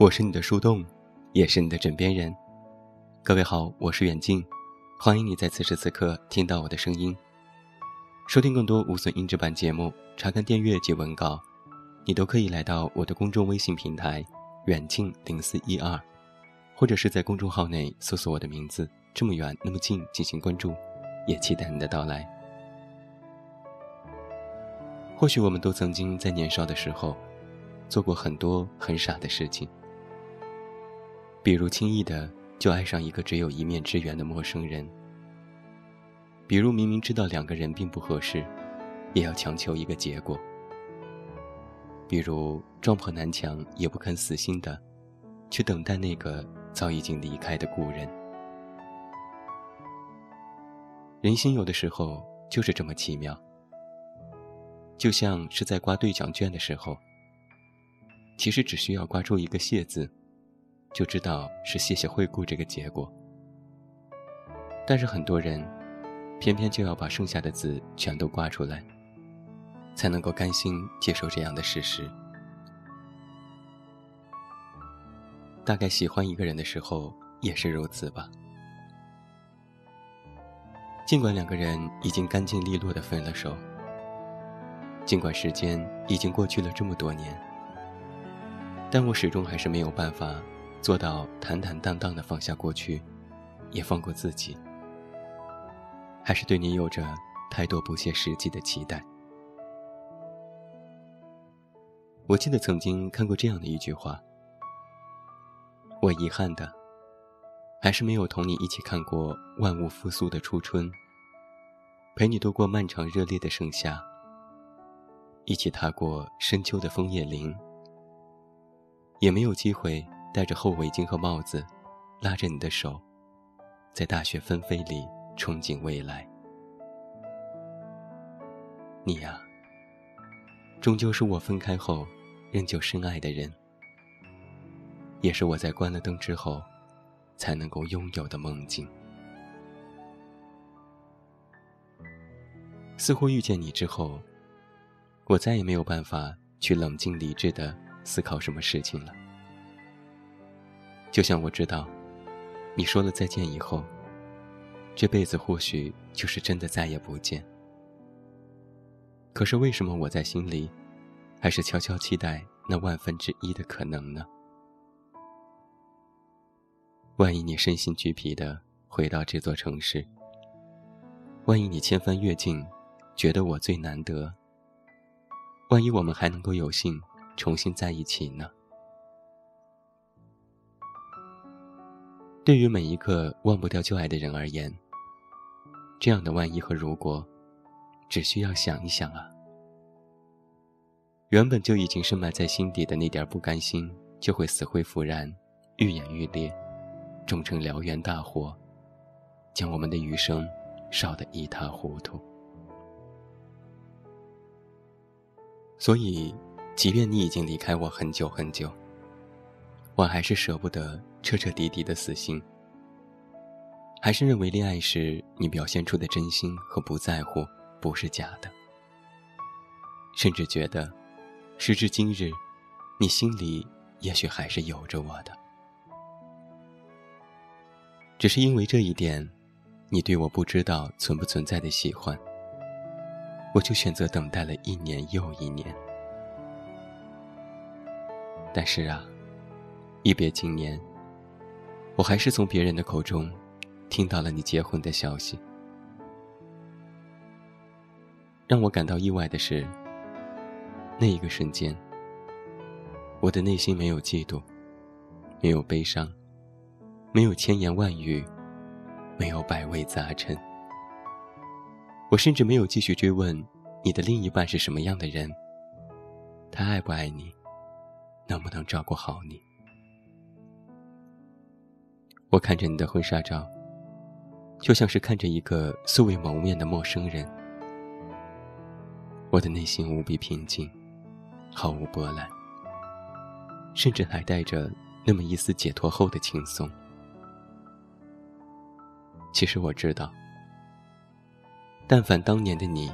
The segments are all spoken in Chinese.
我是你的树洞，也是你的枕边人。各位好，我是远近，欢迎你在此时此刻听到我的声音。收听更多无损音质版节目，查看电阅及文稿，你都可以来到我的公众微信平台“远近零四一二”，或者是在公众号内搜索我的名字“这么远那么近”进行关注，也期待你的到来。或许我们都曾经在年少的时候，做过很多很傻的事情。比如轻易的就爱上一个只有一面之缘的陌生人，比如明明知道两个人并不合适，也要强求一个结果，比如撞破南墙也不肯死心的去等待那个早已经离开的故人。人心有的时候就是这么奇妙，就像是在刮兑奖券的时候，其实只需要刮出一个“谢”字。就知道是谢谢惠顾这个结果，但是很多人偏偏就要把剩下的字全都刮出来，才能够甘心接受这样的事实。大概喜欢一个人的时候也是如此吧。尽管两个人已经干净利落的分了手，尽管时间已经过去了这么多年，但我始终还是没有办法。做到坦坦荡荡的放下过去，也放过自己，还是对你有着太多不切实际的期待。我记得曾经看过这样的一句话：我遗憾的，还是没有同你一起看过万物复苏的初春，陪你度过漫长热烈的盛夏，一起踏过深秋的枫叶林，也没有机会。戴着厚围巾和帽子，拉着你的手，在大雪纷飞里憧憬未来。你呀，终究是我分开后仍旧深爱的人，也是我在关了灯之后才能够拥有的梦境。似乎遇见你之后，我再也没有办法去冷静理智的思考什么事情了。就像我知道，你说了再见以后，这辈子或许就是真的再也不见。可是为什么我在心里，还是悄悄期待那万分之一的可能呢？万一你身心俱疲的回到这座城市，万一你千帆越尽，觉得我最难得，万一我们还能够有幸重新在一起呢？对于每一个忘不掉旧爱的人而言，这样的万一和如果，只需要想一想啊。原本就已经深埋在心底的那点不甘心，就会死灰复燃，愈演愈烈，终成燎原大火，将我们的余生烧得一塌糊涂。所以，即便你已经离开我很久很久。我还是舍不得彻彻底底的死心，还是认为恋爱时你表现出的真心和不在乎不是假的，甚至觉得，时至今日，你心里也许还是有着我的，只是因为这一点，你对我不知道存不存在的喜欢，我就选择等待了一年又一年，但是啊。一别经年，我还是从别人的口中听到了你结婚的消息。让我感到意外的是，那一个瞬间，我的内心没有嫉妒，没有悲伤，没有千言万语，没有百味杂陈。我甚至没有继续追问你的另一半是什么样的人，他爱不爱你，能不能照顾好你。我看着你的婚纱照，就像是看着一个素未谋面的陌生人。我的内心无比平静，毫无波澜，甚至还带着那么一丝解脱后的轻松。其实我知道，但凡当年的你，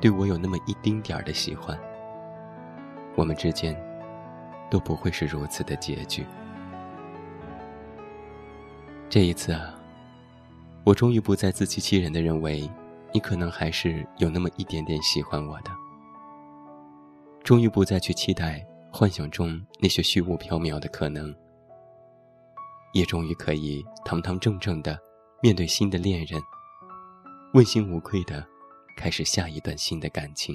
对我有那么一丁点儿的喜欢，我们之间都不会是如此的结局。这一次啊，我终于不再自欺欺人的认为，你可能还是有那么一点点喜欢我的。终于不再去期待幻想中那些虚无缥缈的可能，也终于可以堂堂正正的面对新的恋人，问心无愧的开始下一段新的感情。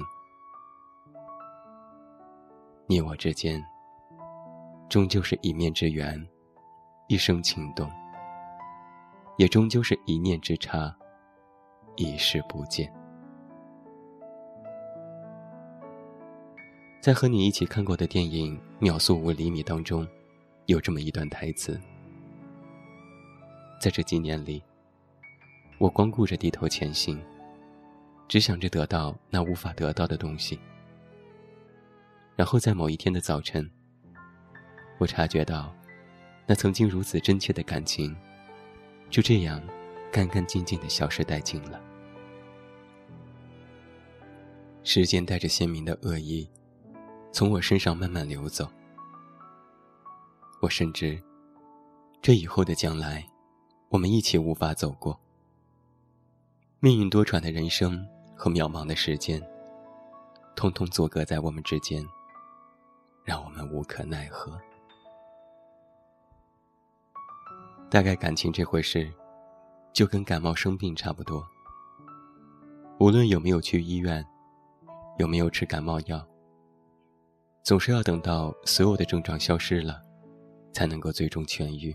你我之间，终究是一面之缘，一生情动。也终究是一念之差，一世不见。在和你一起看过的电影《秒速五厘米》当中，有这么一段台词：在这几年里，我光顾着低头前行，只想着得到那无法得到的东西。然后在某一天的早晨，我察觉到，那曾经如此真切的感情。就这样，干干净净的消失殆尽了。时间带着鲜明的恶意，从我身上慢慢流走。我深知，这以后的将来，我们一起无法走过。命运多舛的人生和渺茫的时间，通通阻隔在我们之间，让我们无可奈何。大概感情这回事，就跟感冒生病差不多。无论有没有去医院，有没有吃感冒药，总是要等到所有的症状消失了，才能够最终痊愈。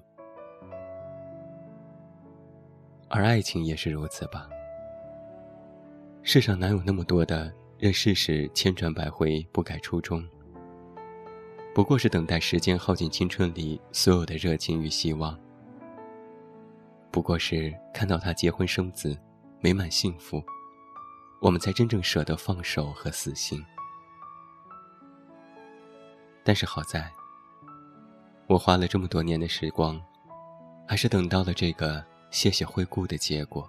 而爱情也是如此吧。世上哪有那么多的任世事千转百回不改初衷？不过是等待时间耗尽青春里所有的热情与希望。不过是看到他结婚生子，美满幸福，我们才真正舍得放手和死心。但是好在，我花了这么多年的时光，还是等到了这个谢谢惠顾的结果，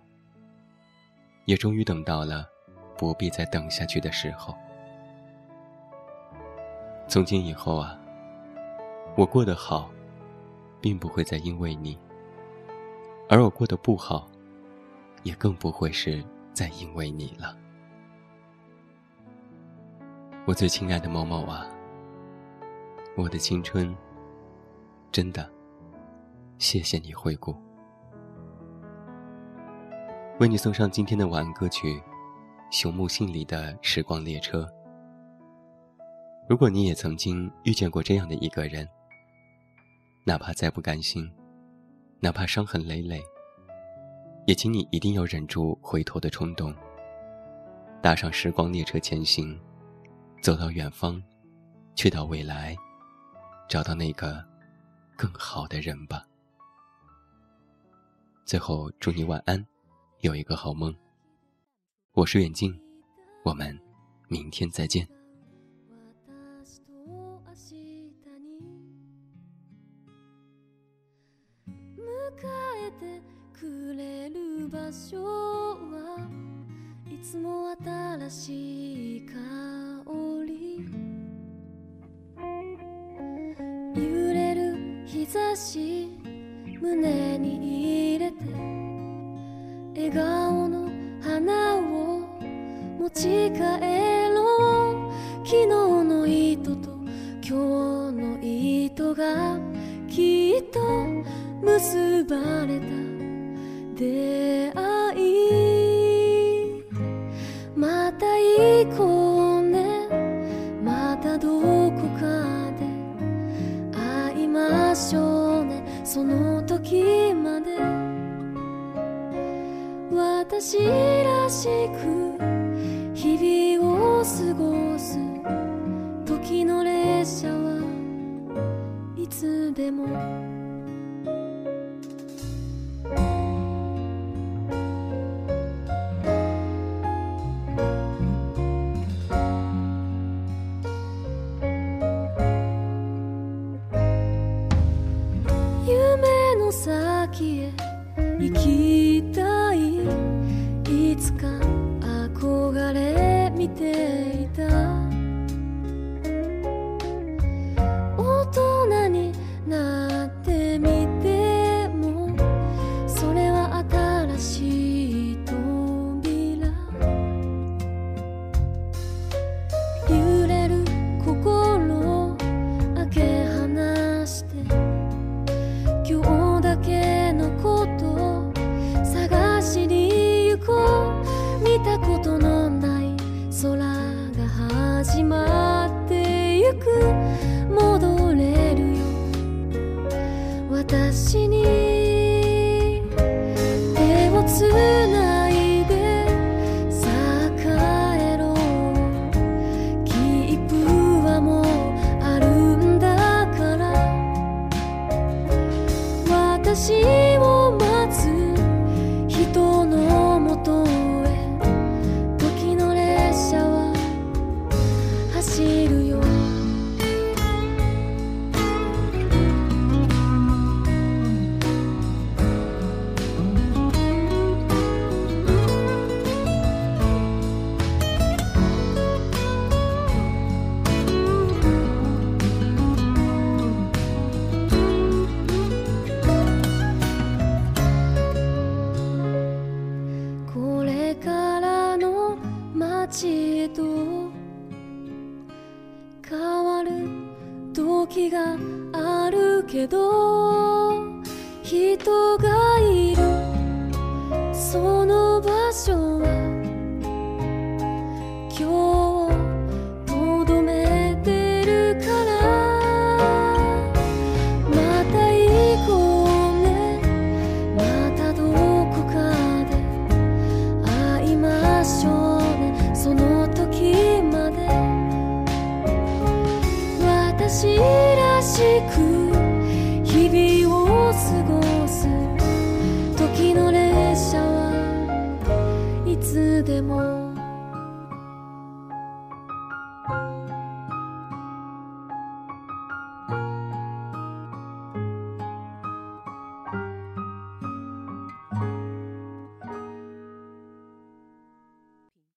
也终于等到了不必再等下去的时候。从今以后啊，我过得好，并不会再因为你。而我过得不好，也更不会是再因为你了。我最亲爱的某某啊，我的青春，真的，谢谢你回顾。为你送上今天的晚安歌曲《熊木信里的时光列车》。如果你也曾经遇见过这样的一个人，哪怕再不甘心。哪怕伤痕累累，也请你一定要忍住回头的冲动，搭上时光列车前行，走到远方，去到未来，找到那个更好的人吧。最后，祝你晚安，有一个好梦。我是远近，我们明天再见。場所はいつも新しい香り。揺れる日差し胸に入れて笑顔の花を持ち帰ろう。昨日の糸と今日の糸がきっと結ばれた。出こうねまたどこかで会いましょうね。その時まで。私らしく日々を過ごす。時の列車はいつでも。que é e que 私を待つ人の所は今日とどめてるから。また行こうね。またどこかで。会いましょうね。その時まで。私らしく môi